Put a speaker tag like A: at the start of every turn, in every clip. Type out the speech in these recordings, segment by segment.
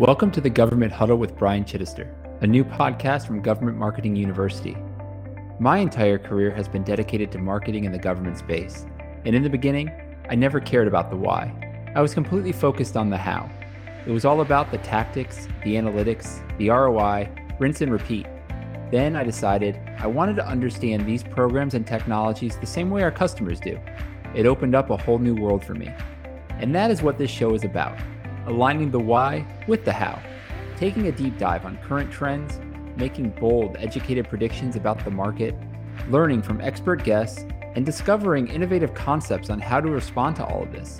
A: Welcome to the Government Huddle with Brian Chidester, a new podcast from Government Marketing University. My entire career has been dedicated to marketing in the government space, and in the beginning, I never cared about the why. I was completely focused on the how. It was all about the tactics, the analytics, the ROI, rinse and repeat. Then I decided I wanted to understand these programs and technologies the same way our customers do. It opened up a whole new world for me. And that is what this show is about aligning the why with the how, taking a deep dive on current trends, making bold, educated predictions about the market, learning from expert guests, and discovering innovative concepts on how to respond to all of this.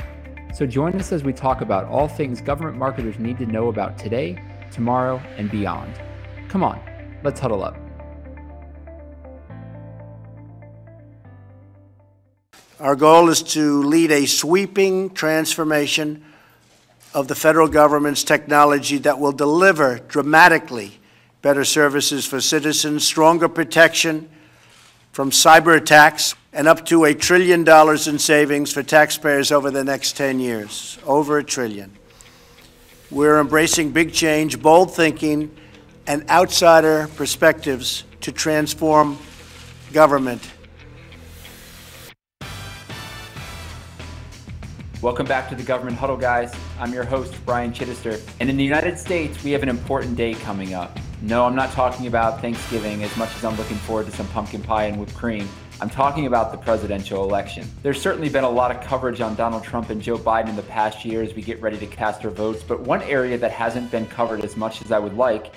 A: So join us as we talk about all things government marketers need to know about today, tomorrow, and beyond. Come on, let's huddle up.
B: Our goal is to lead a sweeping transformation of the federal government's technology that will deliver dramatically better services for citizens, stronger protection from cyber attacks, and up to a trillion dollars in savings for taxpayers over the next 10 years. Over a trillion. We're embracing big change, bold thinking, and outsider perspectives to transform government
A: Welcome back to the Government Huddle, guys. I'm your host, Brian Chidester. And in the United States, we have an important day coming up. No, I'm not talking about Thanksgiving as much as I'm looking forward to some pumpkin pie and whipped cream. I'm talking about the presidential election. There's certainly been a lot of coverage on Donald Trump and Joe Biden in the past year as we get ready to cast our votes, but one area that hasn't been covered as much as I would like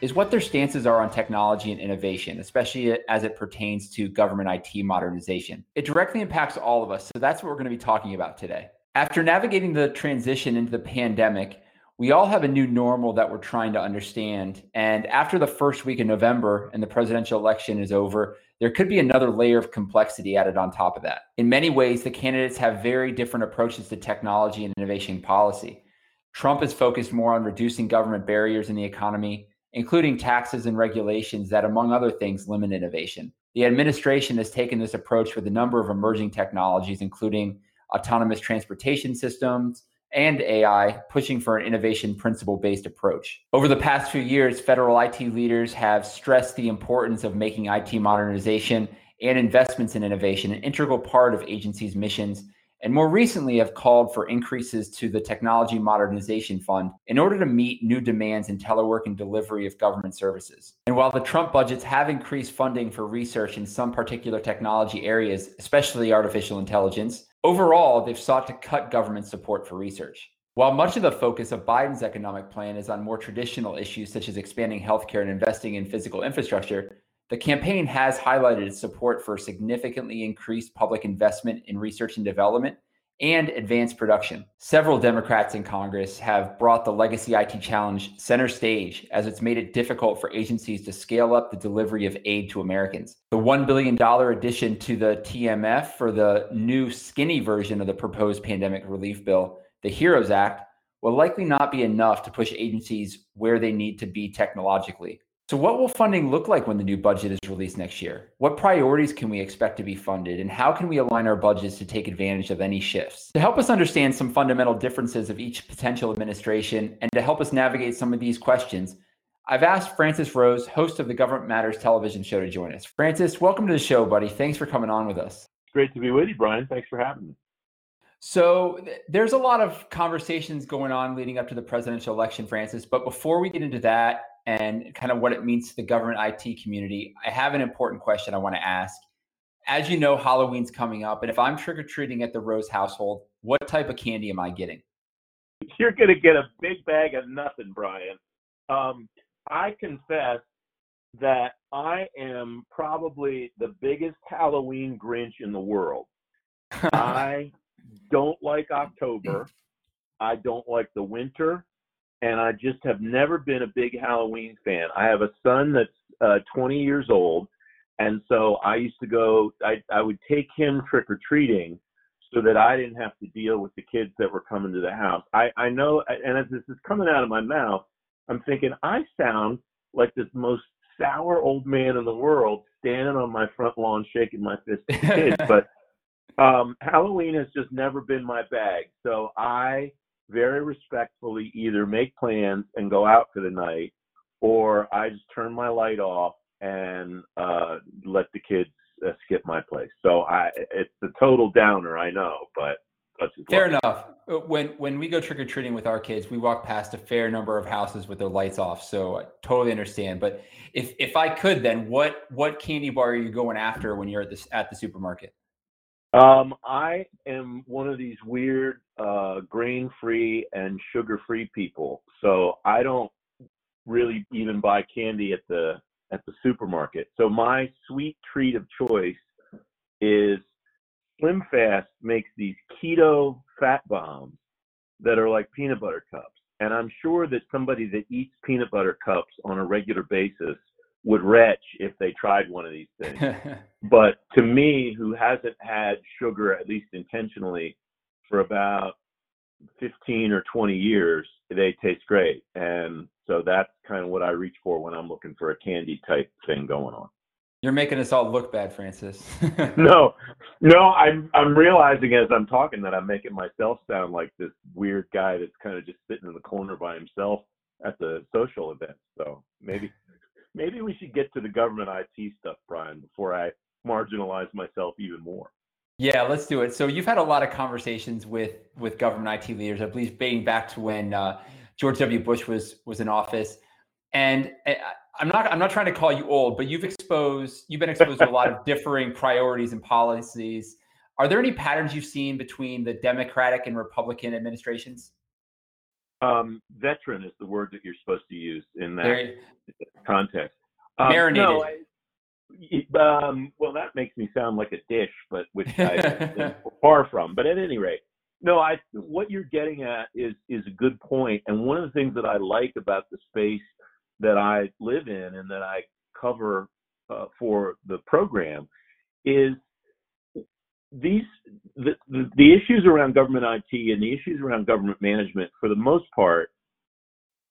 A: is what their stances are on technology and innovation, especially as it pertains to government IT modernization. It directly impacts all of us, so that's what we're going to be talking about today. After navigating the transition into the pandemic, we all have a new normal that we're trying to understand. And after the first week of November and the presidential election is over, there could be another layer of complexity added on top of that. In many ways, the candidates have very different approaches to technology and innovation policy. Trump is focused more on reducing government barriers in the economy, including taxes and regulations that, among other things, limit innovation. The administration has taken this approach with a number of emerging technologies, including autonomous transportation systems, and AI, pushing for an innovation principle based approach. Over the past few years, federal IT leaders have stressed the importance of making IT modernization and investments in innovation an integral part of agencies' missions, and more recently have called for increases to the Technology Modernization Fund in order to meet new demands in telework and delivery of government services. And while the Trump budgets have increased funding for research in some particular technology areas, especially artificial intelligence, Overall, they've sought to cut government support for research. While much of the focus of Biden's economic plan is on more traditional issues such as expanding healthcare and investing in physical infrastructure, the campaign has highlighted its support for significantly increased public investment in research and development and advanced production. Several Democrats in Congress have brought the legacy IT challenge center stage as it's made it difficult for agencies to scale up the delivery of aid to Americans. The $1 billion addition to the TMF for the new skinny version of the proposed pandemic relief bill, the HEROES Act, will likely not be enough to push agencies where they need to be technologically. So, what will funding look like when the new budget is released next year? What priorities can we expect to be funded, and how can we align our budgets to take advantage of any shifts? To help us understand some fundamental differences of each potential administration and to help us navigate some of these questions, I've asked Francis Rose, host of the Government Matters television show, to join us. Francis, welcome to the show, buddy. Thanks for coming on with us.
C: Great to be with you, Brian. Thanks for having me.
A: So, th- there's a lot of conversations going on leading up to the presidential election, Francis. But before we get into that, and kind of what it means to the government IT community, I have an important question I want to ask. As you know, Halloween's coming up, and if I'm trick or treating at the Rose household, what type of candy am I getting?
C: You're going to get a big bag of nothing, Brian. Um, I confess that I am probably the biggest Halloween Grinch in the world. I don't like October. I don't like the winter and I just have never been a big Halloween fan. I have a son that's uh, 20 years old, and so I used to go. I I would take him trick or treating, so that I didn't have to deal with the kids that were coming to the house. I I know, and as this is coming out of my mouth, I'm thinking I sound like this most sour old man in the world standing on my front lawn shaking my fist at kids, but. Um, Halloween has just never been my bag. So I very respectfully either make plans and go out for the night, or I just turn my light off and uh, let the kids uh, skip my place. So I, it's a total downer, I know, but
A: fair enough. Uh, when when we go trick or treating with our kids, we walk past a fair number of houses with their lights off. So I totally understand. But if if I could, then what what candy bar are you going after when you're at this at the supermarket?
C: Um, I am one of these weird uh, grain-free and sugar-free people, so I don't really even buy candy at the at the supermarket. So my sweet treat of choice is Slim Fast makes these keto fat bombs that are like peanut butter cups. And I'm sure that somebody that eats peanut butter cups on a regular basis would retch if they tried one of these things. but to me, who hasn't had sugar, at least intentionally, for about 15 or 20 years, they taste great. And so that's kind of what I reach for when I'm looking for a candy type thing going on.
A: You're making us all look bad, Francis.
C: no, no, I'm I'm realizing as I'm talking that I'm making myself sound like this weird guy that's kind of just sitting in the corner by himself at the social event. So maybe maybe we should get to the government IT stuff, Brian, before I marginalize myself even more.
A: Yeah, let's do it. So you've had a lot of conversations with with government IT leaders, I believe, dating back to when uh, George W. Bush was was in office. And uh, I'm not I'm not trying to call you old, but you've exposed you've been exposed to a lot of differing priorities and policies. Are there any patterns you've seen between the Democratic and Republican administrations?
C: Um, veteran is the word that you're supposed to use in that context.
A: Um, Marinated. No,
C: I, um, well, that makes me sound like a dish, but which I far from. But at any rate, no, I what you're getting at is is a good point, and one of the things that I like about the space that I live in and that I cover uh, for the program is these the, the, the issues around government IT and the issues around government management for the most part,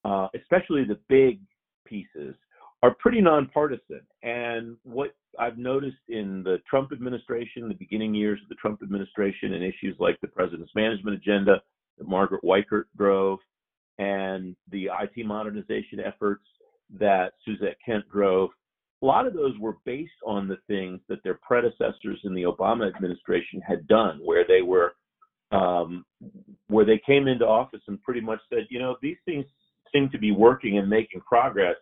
C: uh, especially the big pieces, are pretty nonpartisan. And what I've noticed in the Trump administration, the beginning years of the Trump administration, and issues like the president's management agenda that Margaret Weichert drove, and the IT modernization efforts that Suzette Kent drove, a lot of those were based on the things that their predecessors in the Obama administration had done, where they were, um, where they came into office and pretty much said, you know, these things seem to be working and making progress,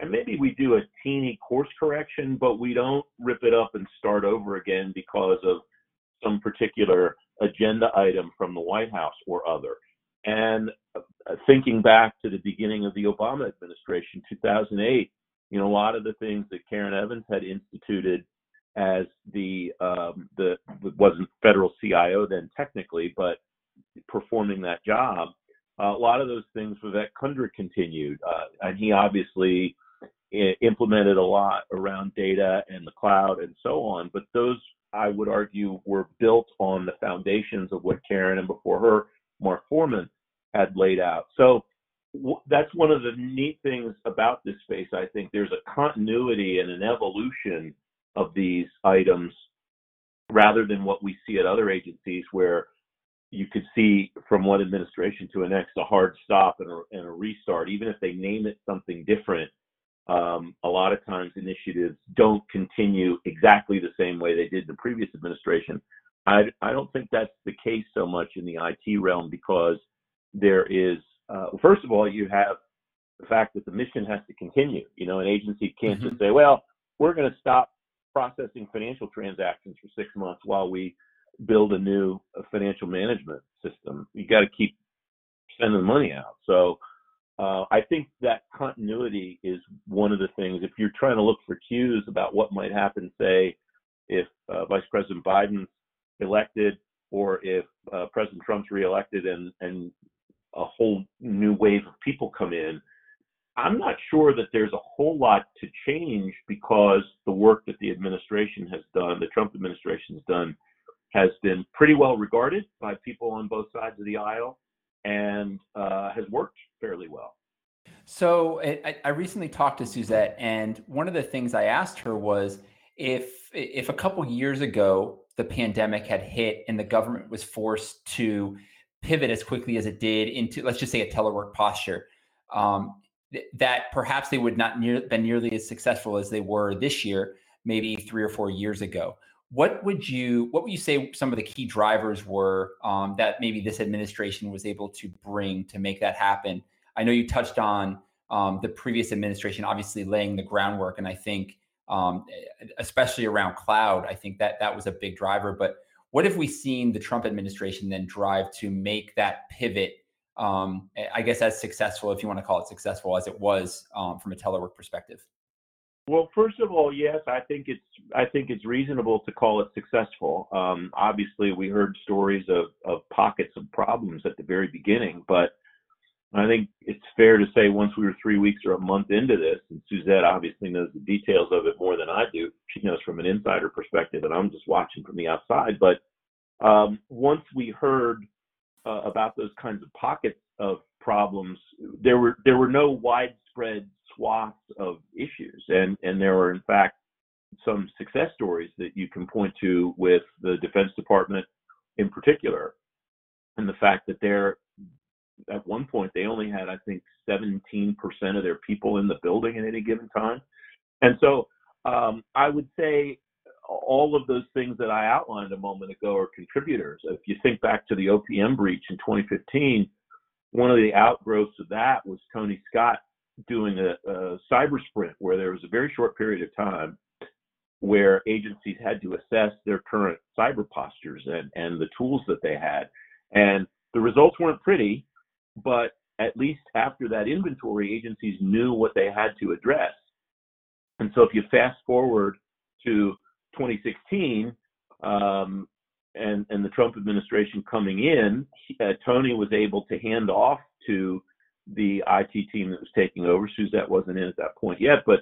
C: and maybe we do a teeny course correction, but we don't rip it up and start over again because of some particular agenda item from the White House or other. And uh, thinking back to the beginning of the Obama administration, 2008, you know, a lot of the things that Karen Evans had instituted as the um, the wasn't federal CIO then technically, but performing that job, uh, a lot of those things Vivek Kundra continued, uh, and he obviously implemented a lot around data and the cloud and so on. But those, I would argue, were built on the foundations of what Karen and before her Mark Forman had laid out. So that's one of the neat things about this space. I think there's a continuity and an evolution of these items rather than what we see at other agencies where you could see from one administration to the next a hard stop and a, and a restart, even if they name it something different. Um, a lot of times initiatives don't continue exactly the same way they did in the previous administration. I, I don't think that's the case so much in the IT realm because there is, uh, first of all, you have the fact that the mission has to continue. You know, an agency can't mm-hmm. just say, well, we're going to stop processing financial transactions for six months while we build a new uh, financial management system. You got to keep sending money out. So uh, I think that continuity is one of the things. If you're trying to look for cues about what might happen, say, if uh, Vice President Biden's elected or if uh, President Trump's reelected and and a whole new wave of people come in, I'm not sure that there's a whole lot to change because the work that the administration has done, the Trump administration has done, has been pretty well regarded by people on both sides of the aisle and uh, has worked fairly well.
A: So I, I recently talked to Suzette, and one of the things I asked her was if if a couple years ago the pandemic had hit and the government was forced to pivot as quickly as it did into, let's just say, a telework posture, um, th- that perhaps they would not near, been nearly as successful as they were this year, maybe three or four years ago. What would you what would you say some of the key drivers were um, that maybe this administration was able to bring to make that happen? I know you touched on um, the previous administration obviously laying the groundwork, and I think um, especially around cloud, I think that that was a big driver. But what have we seen the Trump administration then drive to make that pivot? Um, I guess as successful, if you want to call it successful, as it was um, from a telework perspective.
C: Well, first of all, yes, I think it's I think it's reasonable to call it successful. Um, obviously, we heard stories of of pockets of problems at the very beginning, but I think it's fair to say once we were three weeks or a month into this, and Suzette obviously knows the details of it more than I do. She knows from an insider perspective, and I'm just watching from the outside. But um, once we heard uh, about those kinds of pockets of problems, there were there were no widespread swaths of issues, and and there are in fact some success stories that you can point to with the Defense Department in particular, and the fact that they're at one point they only had I think 17% of their people in the building at any given time, and so um, I would say all of those things that I outlined a moment ago are contributors. If you think back to the OPM breach in 2015, one of the outgrowths of that was Tony Scott doing a, a cyber sprint where there was a very short period of time where agencies had to assess their current cyber postures and, and the tools that they had. And the results weren't pretty, but at least after that inventory, agencies knew what they had to address. And so if you fast forward to 2016, um, and, and the Trump administration coming in, uh, Tony was able to hand off to the IT team that was taking over. Suzette wasn't in at that point yet, but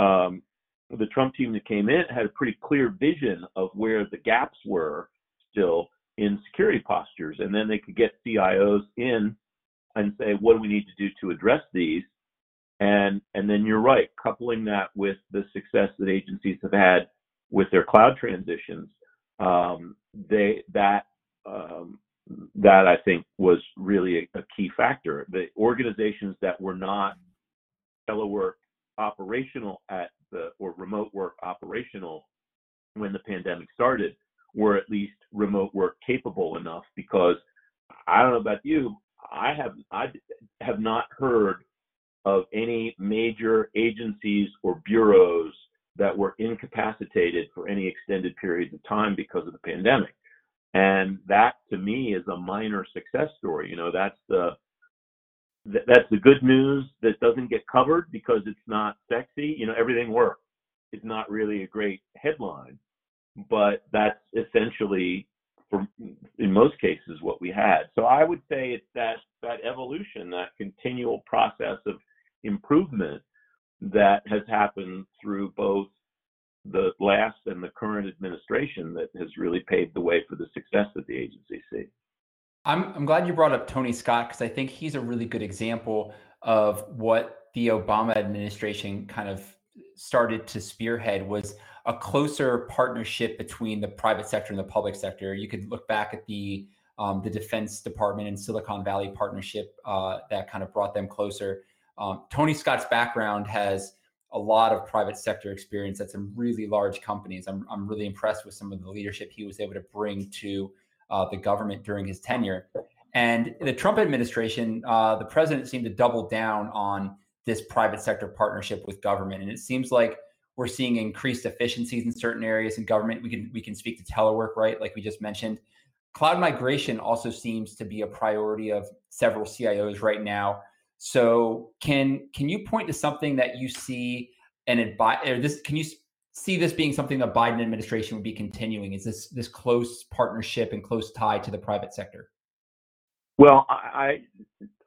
C: um, the Trump team that came in had a pretty clear vision of where the gaps were still in security postures, and then they could get CIOs in and say, what do we need to do to address these? And and then you're right, coupling that with the success that agencies have had with their cloud transitions, um, they that um, that I think was really a, a, key factor. The organizations that were not telework operational at the or remote work operational when the pandemic started were at least remote work capable enough because I don't know about you, I have I have not heard of any major agencies or bureaus that were incapacitated for any extended periods of time because of the pandemic. And that to me is a minor success story. You know, that's the that's the good news that doesn't get covered because it's not sexy. You know, everything works. It's not really a great headline, but that's essentially, for in most cases, what we had. So I would say it's that that evolution, that continual process of improvement that has happened through both the last and the current administration that has really paved the way for the success that the agency see.
A: I'm, I'm glad you brought up Tony Scott because I think he's a really good example of what the Obama administration kind of started to spearhead was a closer partnership between the private sector and the public sector. You could look back at the um, the Defense Department and Silicon Valley partnership uh, that kind of brought them closer. Um, Tony Scott's background has a lot of private sector experience at some really large companies. I'm, I'm really impressed with some of the leadership he was able to bring to uh, the government during his tenure. And the Trump administration, uh, the president seemed to double down on this private sector partnership with government. And it seems like we're seeing increased efficiencies in certain areas in government. We can we can speak to telework, right? Like we just mentioned. Cloud migration also seems to be a priority of several CIOs right now. So can can you point to something that you see and advise or this can you see this being something the Biden administration would be continuing? Is this this close partnership and close tie to the private sector?
C: Well, I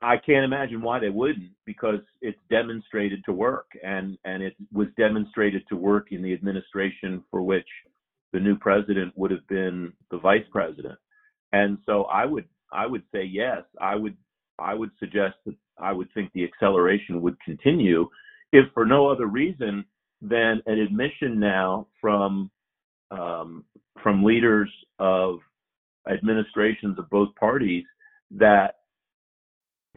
C: I can't imagine why they wouldn't because it's demonstrated to work and and it was demonstrated to work in the administration for which the new president would have been the vice president. And so I would I would say yes. I would I would suggest that I would think the acceleration would continue, if for no other reason than an admission now from um, from leaders of administrations of both parties that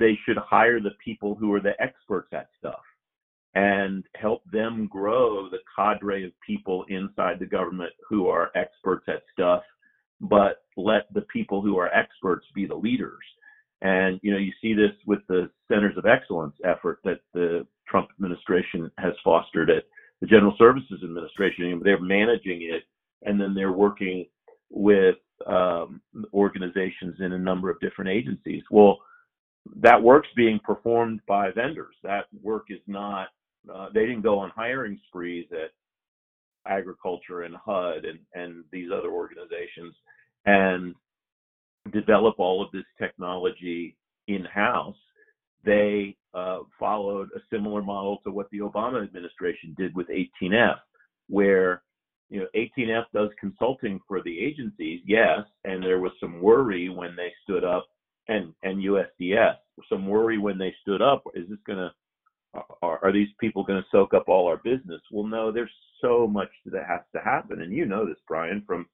C: they should hire the people who are the experts at stuff and help them grow the cadre of people inside the government who are experts at stuff, but let the people who are experts be the leaders. And you know, you see this with the centers of excellence effort that the Trump administration has fostered at the General Services Administration. They're managing it, and then they're working with um, organizations in a number of different agencies. Well, that work's being performed by vendors. That work is not. Uh, they didn't go on hiring sprees at agriculture and HUD and, and these other organizations and develop all of this technology in house. They uh, followed a similar model to what the Obama administration did with 18F, where you know 18F does consulting for the agencies, yes, and there was some worry when they stood up, and and USDS, some worry when they stood up. Is this going to are, are these people going to soak up all our business? Well, no, there's so much that has to happen, and you know this, Brian, from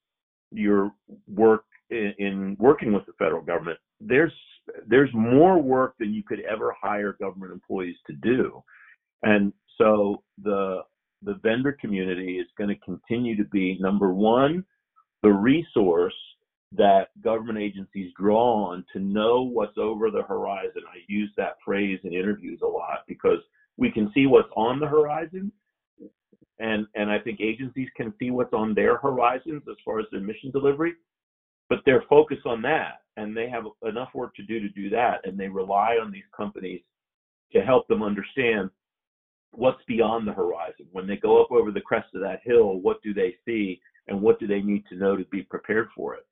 C: your work in, in working with the federal government. There's there's more work than you could ever hire government employees to do, and so the the vendor community is going to continue to be number one, the resource that government agencies draw on to know what's over the horizon. I use that phrase in interviews a lot because we can see what's on the horizon. And, and I think agencies can see what's on their horizons as far as their mission delivery, but they're focused on that and they have enough work to do to do that. And they rely on these companies to help them understand what's beyond the horizon. When they go up over the crest of that hill, what do they see and what do they need to know to be prepared for it?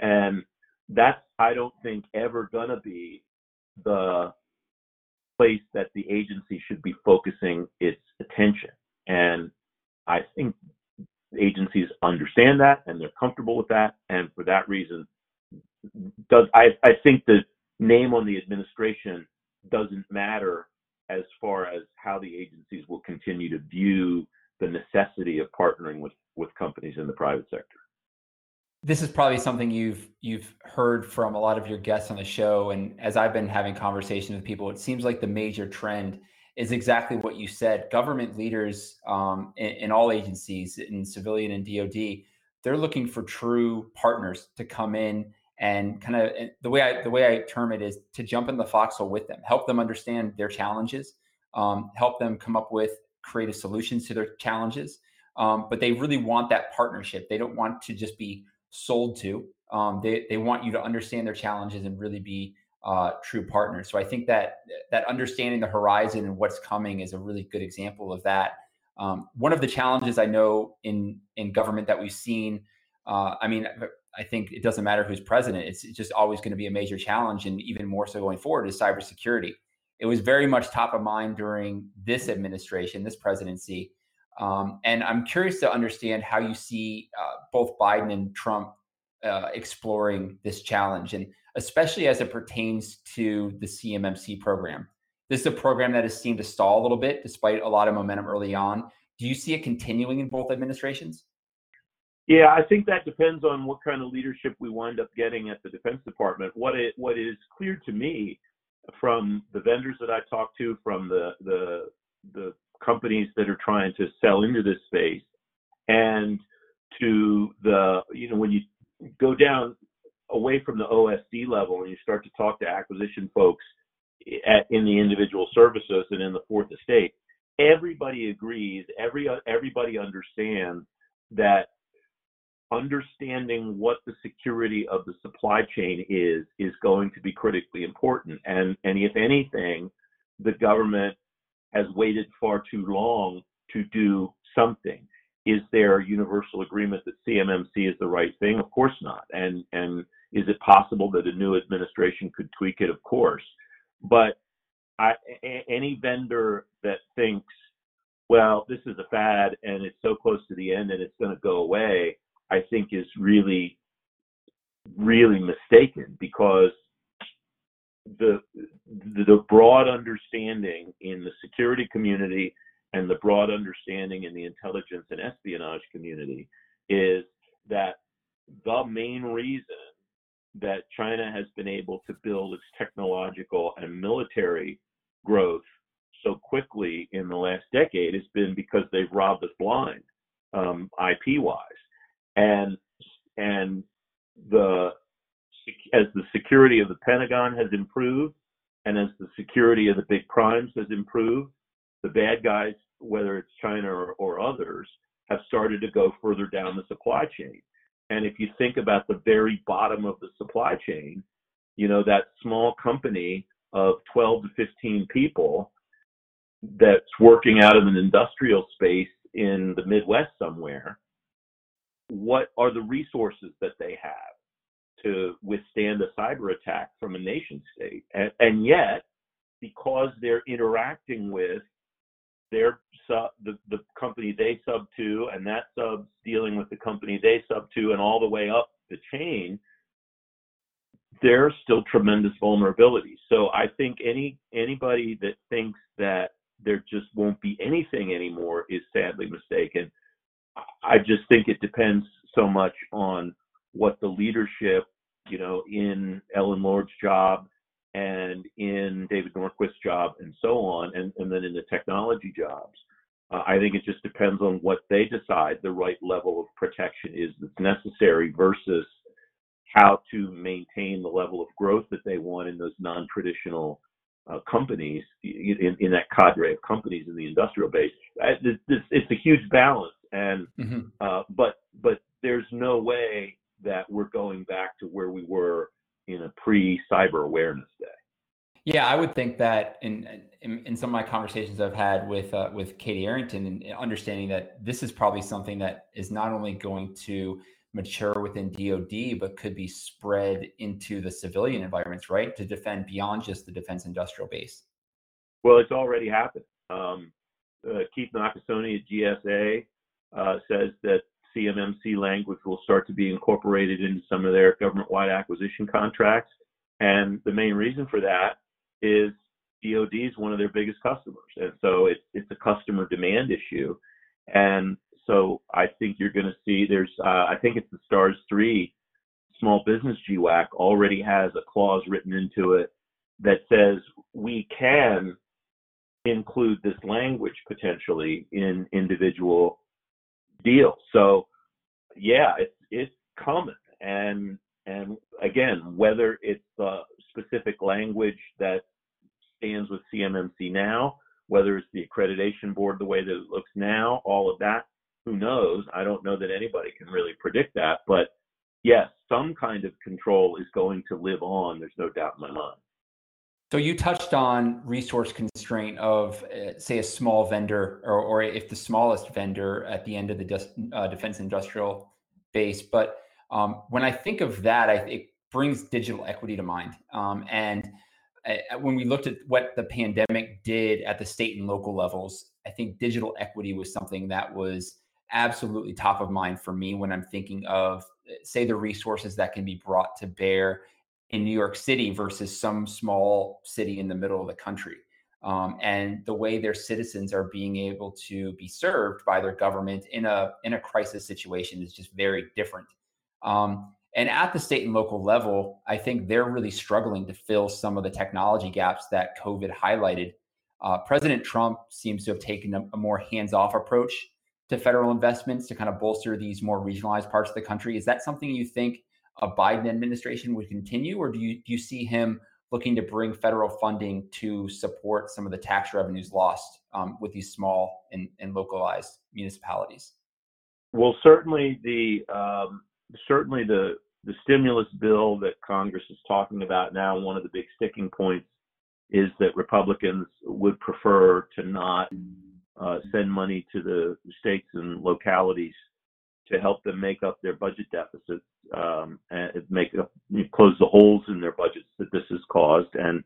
C: And that's, I don't think, ever going to be the place that the agency should be focusing its attention. And I think agencies understand that and they're comfortable with that. And for that reason, does I, I think the name on the administration doesn't matter as far as how the agencies will continue to view the necessity of partnering with, with companies in the private sector
A: this is probably something you've you've heard from a lot of your guests on the show. And as i've been having conversations with people it seems like the major trend is exactly what you said. Government leaders um, in, in, all agencies in civilian and dod they're looking for true partners to come in and kind of the way i the way i term it is to jump in the foxhole with them help them understand their challenges um, help them come up with creative solutions to their challenges. Um, but they really want that partnership. They don't want to just be sold to. Um, they they want you to understand their challenges and really be uh, true partners. So I think that that understanding the horizon and what's coming is a really good example of that. Um, one of the challenges I know in in government that we've seen, uh, I mean, I think it doesn't matter who's president; it's just always going to be a major challenge, and even more so going forward is cybersecurity. It was very much top of mind during this administration, this presidency. Um, and I'm curious to understand how you see uh, both Biden and Trump uh, exploring this challenge, and especially as it pertains to the CMMC program. This is a program that has seemed to stall a little bit despite a lot of momentum early on. Do you see it continuing in both administrations?
C: Yeah, I think that depends on what kind of leadership we wind up getting at the Defense Department. What it what is clear to me from the vendors that I talked to, from the the the companies that are trying to sell into this space and to the you know when you go down away from the OSD level and you start to talk to acquisition folks at, in the individual services and in the fourth estate everybody agrees every everybody understands that understanding what the security of the supply chain is is going to be critically important. And and if anything the government has waited far too long to do something. Is there universal agreement that CMMC is the right thing? Of course not. And and is it possible that a new administration could tweak it? Of course. But I, any vendor that thinks, well, this is a fad and it's so close to the end and it's going to go away, I think is really, really mistaken because the, the broad understanding in the security community and the broad understanding in the intelligence and espionage community is that the main reason that China has been able to build its technological and military growth so quickly in the last decade has been because they've robbed us blind, um, IP wise, and and the as the security of the Pentagon has improved, and as the security of the big primes has improved, the bad guys, whether it's China or, or others, have started to go further down the supply chain. And if you think about the very bottom of the supply chain, you know, that small company of 12 to 15 people that's working out of an industrial space in the Midwest somewhere, what are the resources that they have to withstand a cyber attack from a nation state? And, and yet, because they're interacting with their sub, the, the company they sub to, and that sub's dealing with the company they sub to, and all the way up the chain, there's still tremendous vulnerability. So I think any anybody that thinks that there just won't be anything anymore is sadly mistaken. I just think it depends so much on what the leadership, you know, in Ellen Lord's job and in David Norquist's job and so on, and, and then in the technology jobs. Uh, I think it just depends on what they decide the right level of protection is that's necessary versus how to maintain the level of growth that they want in those non-traditional uh, companies in, in, that cadre of companies in the industrial base. It's, it's a huge balance, and mm-hmm. uh, but but there's no way that we're going back to where we were in a pre-cyber awareness day.
A: Yeah, I would think that in in, in some of my conversations I've had with uh, with Katie Arrington, and understanding that this is probably something that is not only going to mature within DoD, but could be spread into the civilian environments, right, to defend beyond just the defense industrial base.
C: Well, it's already happened. Um, uh, Keith Nakasone at GSA uh, says that CMMC language will start to be incorporated into some of their government-wide acquisition contracts. And the main reason for that is DoD is one of their biggest customers, and so it's it's a customer demand issue. And so I think you're going to see there's uh, I think it's the Stars three small business GWAC already has a clause written into it that says we can include this language potentially in individual deal. So yeah, it's it's coming, and and again, whether it's the specific language that stands with CMMC now, whether it's the accreditation board the way that it looks now, all of that, who knows? I don't know that anybody can really predict that, but yes, some kind of control is going to live on. There's no doubt in my mind.
A: So you touched on resource constraint of, uh, say, a small vendor, or, or if the smallest vendor at the end of the uh, defense industrial base. But um, when I think of that, I, it brings digital equity to mind. Um, and uh, when we looked at what the pandemic did at the state and local levels, I think digital equity was something that was absolutely top of mind for me when I'm thinking of, uh, say, the resources that can be brought to bear in New York City versus some small city in the middle of the country. Um, and the way their citizens are being able to be served by their government in a in a crisis situation is just very different. Um, and at the state and local level, I think they're really struggling to fill some of the technology gaps that COVID highlighted. Uh, President Trump seems to have taken a, a more hands-off approach to federal investments to kind of bolster these more regionalized parts of the country. Is that something you think a Biden administration would continue, or do you do you see him looking to bring federal funding to support some of the tax revenues lost um, with these small and, and, localized municipalities?
C: Well, certainly the um, certainly the the stimulus bill that Congress is talking about now. One of the big sticking points is that Republicans would prefer to not uh, send money to the states and localities to help them make up their budget deficits um, and make up, close the holes in their budgets that this has caused. And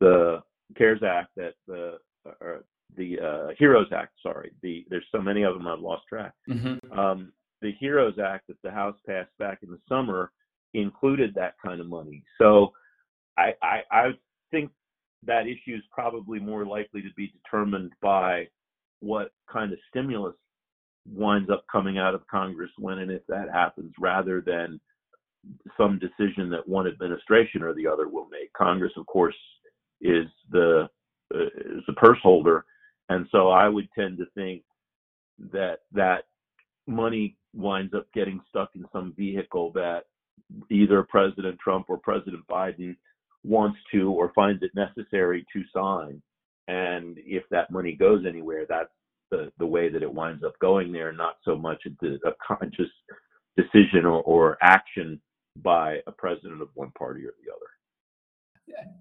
C: the CARES Act that the uh, the uh, HEROES Act, sorry, the there's so many of them I've lost track. Mm-hmm. Um, the HEROES Act that the House passed back in the summer included that kind of money. So I, I, I think that issue is probably more likely to be determined by what kind of stimulus winds up coming out of Congress when and if that happens, rather than some decision that one administration or the other will make. Congress, of course, is the uh, is the purse holder, and so I would tend to think that that money winds up getting stuck in some vehicle that either President Trump or President Biden wants to or finds it necessary to sign. And if that money goes anywhere, that's the, the way that it winds up going there, not so much a, a conscious decision or, or action by a president of one party or the other.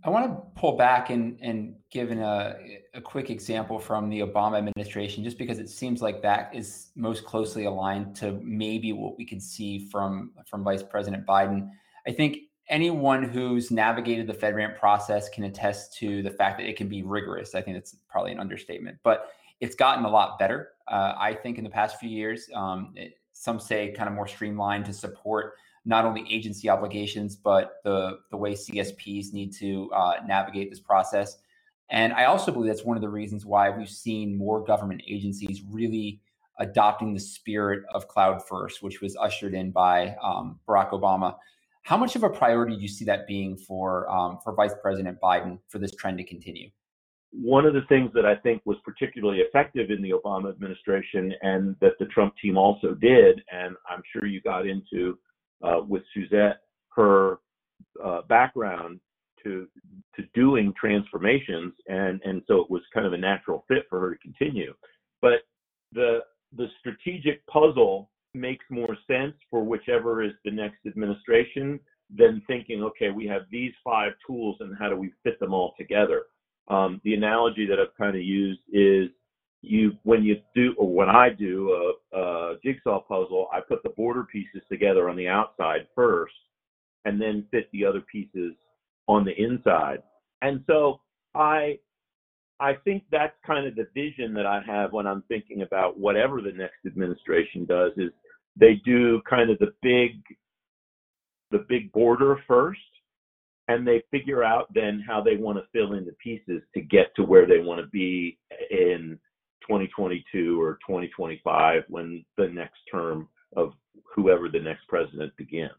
A: I want to pull back and, and give an, a, a quick example from the Obama administration, just because it seems like that is most closely aligned to maybe what we could see from, from Vice President Biden. I think anyone who's navigated the FedRAMP process can attest to the fact that it can be rigorous. I think that's probably an understatement, but it's gotten a lot better. Uh, I think in the past few years, um, it, some say kind of more streamlined to support not only agency obligations, but the, the way CSPs need to uh, navigate this process. And I also believe that's one of the reasons why we've seen more government agencies really adopting the spirit of cloud first, which was ushered in by um, Barack Obama. How much of a priority do you see that being for um, for Vice President Biden for this trend to continue?
C: One of the things that I think was particularly effective in the Obama administration, and that the Trump team also did, and I'm sure you got into uh, with Suzette her uh, background to to doing transformations, and and so it was kind of a natural fit for her to continue. But the the strategic puzzle makes more sense for whichever is the next administration than thinking, okay, we have these five tools, and how do we fit them all together? Um, the analogy that I've kind of used is you when you do or when I do a, a, jigsaw puzzle, I put the border pieces together on the outside first, and then fit the other pieces on the inside. And so I I think that's kind of the vision that I have when I'm thinking about whatever the next administration does is they do kind of the big the big border first and they figure out then how they want to fill in the pieces to get to where they want to be in 2022 or 2025 when the next term of whoever the next president begins.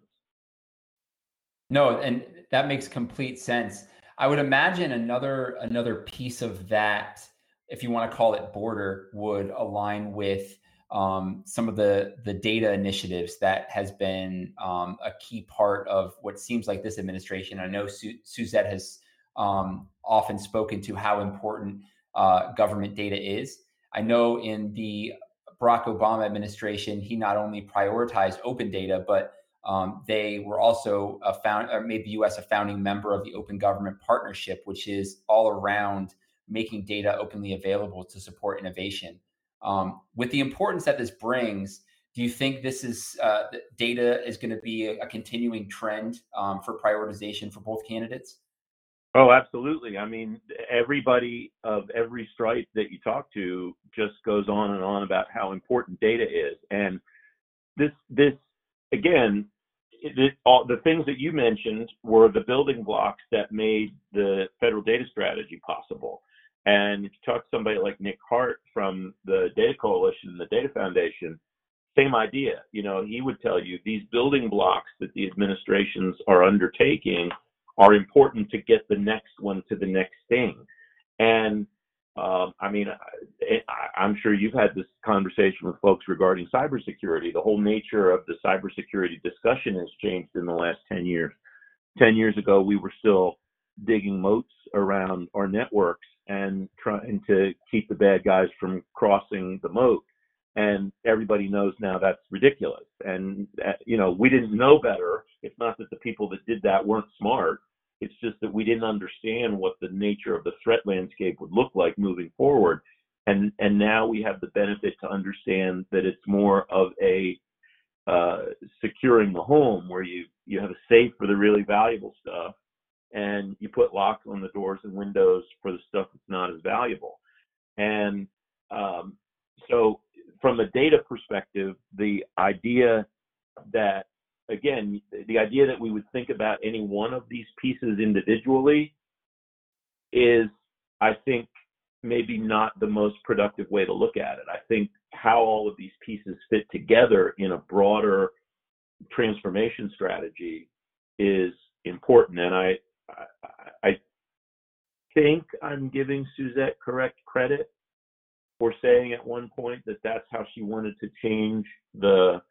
A: No, and that makes complete sense. I would imagine another another piece of that, if you want to call it border, would align with um, some of the the data initiatives that has been um, a key part of what seems like this administration. I know Su- Suzette has um, often spoken to how important uh, government data is, I know in the Barack Obama administration, he not only prioritized open data, but um, they were also a found, or made the U.S. a founding member of the Open Government Partnership, which is all around making data openly available to support innovation. Um, with the importance that this brings, do you think this is uh, data is going to be a, a continuing trend um, for prioritization for both candidates?
C: Oh, absolutely. I mean, everybody of every stripe that you talk to just goes on and on about how important data is. And this, this again, it, all, the things that you mentioned were the building blocks that made the federal data strategy possible. And if you talk to somebody like Nick Hart from the Data Coalition, and the Data Foundation, same idea. You know, he would tell you these building blocks that the administrations are undertaking are important to get the next one to the next thing. And um, I mean, I, am sure you've had this conversation with folks regarding cybersecurity. The whole nature of the cybersecurity discussion has changed in the last 10 years. 10 years ago, we were still digging moats around our networks and trying to keep the bad guys from crossing the moat. And everybody knows now that's ridiculous. And, uh, you know, we didn't know better. It's not that the people that did that weren't smart. It's just that we didn't understand what the nature of the threat landscape would look like moving forward. And, and now we have the benefit to understand that it's more of a uh, securing the home where you, you have a safe for the really valuable stuff and you put locks on the doors and windows for the stuff that's not as valuable. And um, so, from a data perspective, the idea that again, the idea that we would think about any one of these pieces individually is, I think, maybe not the most productive way to look at it. I think how all of these pieces fit together in a broader transformation strategy is important. And I, I, think I'm giving Suzette correct credit for saying at one point that that's how she wanted to change the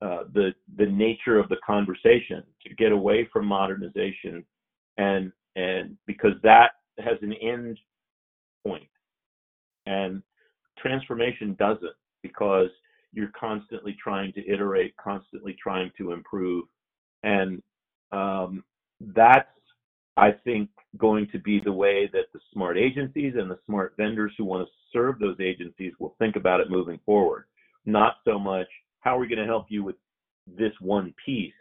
C: uh, the the nature of the conversation to get away from modernization and and because that has an end point. And transformation doesn't because you're constantly trying to iterate constantly trying to improve. And um, that's i think going to be the way that the smart agencies and the smart vendors who want to serve those agencies will think about it moving forward not so much how are we going to help you with this one piece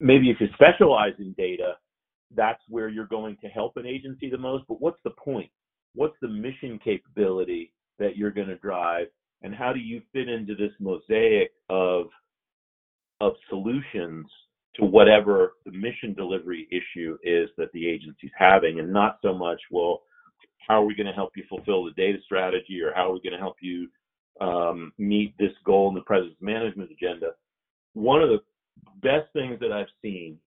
C: maybe if you specialize in data that's where you're going to help an agency the most. But what's the point? What's the mission capability that you're going to drive? And how do you fit into this mosaic of of solutions to whatever the mission delivery issue is that the agency's having, and not so much, well, how are we going to help you fulfill the data strategy, or how are we going to help you um, meet this goal in the President's management agenda? One of the best things that I've seen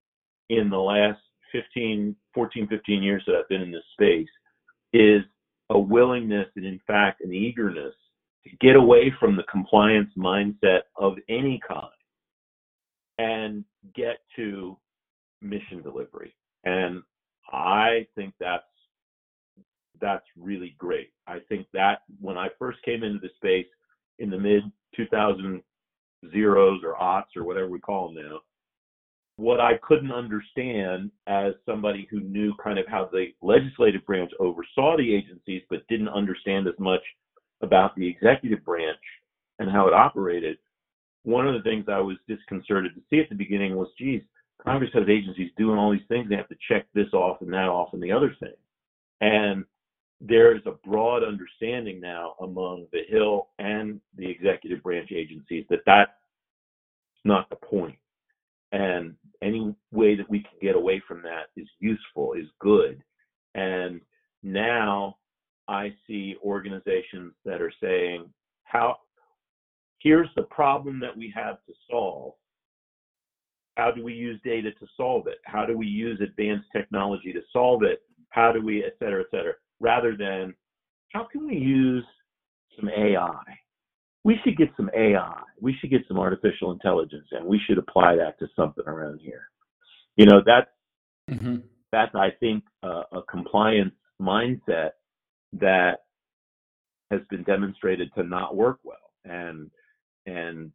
C: in the last 15, 14, 15 years that I've been in this space is a willingness and, in fact, an eagerness to get away from the compliance mindset of any kind and get to mission delivery. And I think that's that's really great. I think that when I first came into the space in the mid 2000 zeros or aughts or whatever we call them now, what I couldn't understand as somebody who knew kind of how the legislative branch oversaw the agencies, but didn't understand as much about the executive branch and how it operated. One of the things I was disconcerted to see at the beginning was, geez, Congress has agencies doing all these things. They have to check this off and that off and the other thing. And there is a broad understanding now among the Hill and the executive branch agencies that that's not the point. and any way that we can get away from that is useful, is good. And now I see organizations that are saying, how here's the problem that we have to solve. How do we use data to solve it? How do we use advanced technology to solve it? How do we, et cetera, et cetera, rather than how can we use some AI? we should get some AI. We should get some artificial intelligence, and we should apply that to something around here. You know, that's mm-hmm. that's I think uh, a compliance mindset that has been demonstrated to not work well, and and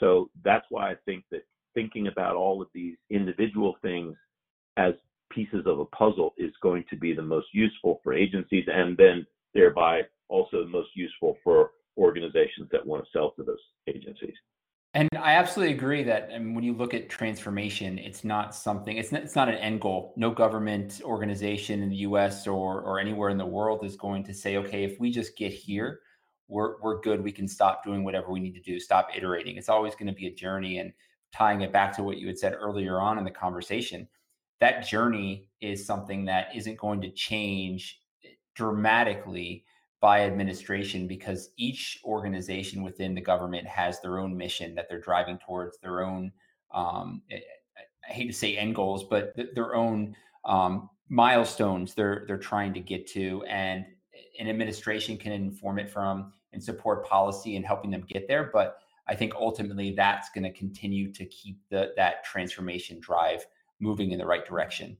C: so that's why I think that thinking about all of these individual things as pieces of a puzzle is going to be the most useful for agencies, and then thereby also the most useful for organizations that want to sell to those agencies.
A: And I absolutely agree that when you look at transformation, it's not something it's not, it's not an end goal. No government organization in the US or or anywhere in the world is going to say, okay, if we just get here, we're we're good. We can stop doing whatever we need to do, stop iterating. It's always going to be a journey and tying it back to what you had said earlier on in the conversation, that journey is something that isn't going to change dramatically by administration because each organization within the government has their own mission that they're driving towards their own um, eh, I hate to say end goals, but their own um, milestones they're they're trying to get to, and an administration can inform it from and support policy and helping them get there. But I think ultimately that's going to continue to keep the that transformation drive moving in the right direction.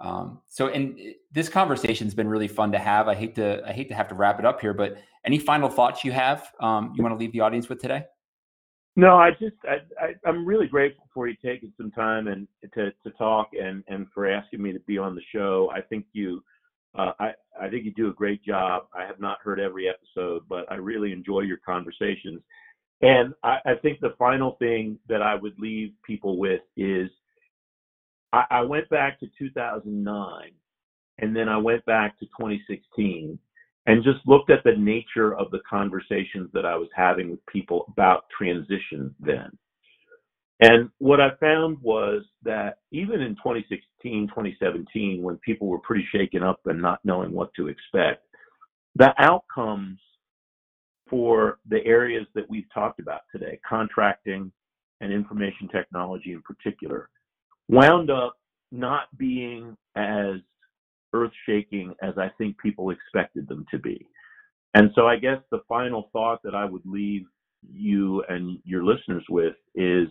A: Um, so, and eh, this conversation's been really fun to have. I hate to, I hate to have to wrap it up here, but any final thoughts you have, um, you want to leave the audience with today?
C: No, I just, I, I, am really grateful for you taking some time and to, to talk and, and for asking me to be on the show. I think you, uh, I, I think you do a great job. I have not heard every episode, but I really enjoy your conversations. And I, I think the final thing that I would leave people with is I, I went back to 2009 and then I went back to 2016 and just looked at the nature of the conversations that I was having with people about transition then. And what I found was that even in 2016, 2017, when people were pretty shaken up and not knowing what to expect, the outcomes for the areas that we've talked about today contracting, and information technology in particular wound up not being as earth shaking as I think people expected them to be. And so I guess the final thought that I would leave you and your listeners with is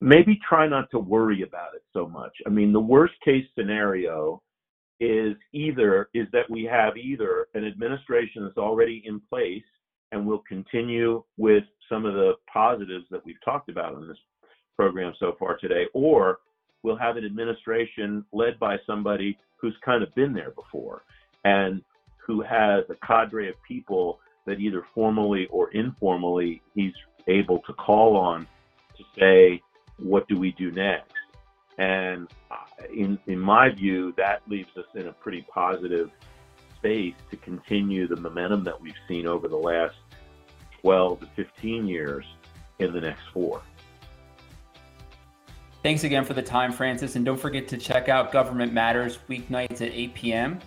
C: maybe try not to worry about it so much. I mean, the worst case scenario is either is that we have either an administration that's already in place and will continue with some of the positives that we've talked about on this program so far today, or we'll have an administration led by somebody who's kind of been there before and who has a cadre of people that either formally or informally he's able to call on to say, what do we do next? And uh, in, in my view, that leaves us in a pretty positive space to continue the momentum that we've seen over the last 12 to 15 years in the next four.
A: Thanks again for the time, Francis. And don't forget to check out Government Matters weeknights at 8 p.m.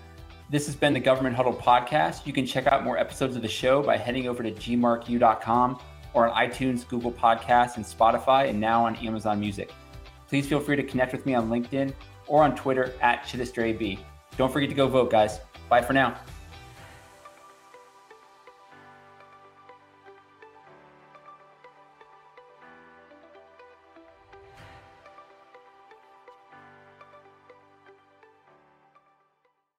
A: This has been the Government Huddle podcast. You can check out more episodes of the show by heading over to gmarku.com or on iTunes, Google Podcasts, and Spotify, and now on Amazon Music. Please feel free to connect with me on LinkedIn or on Twitter at ChidesterAB. Don't forget to go vote, guys. Bye for now.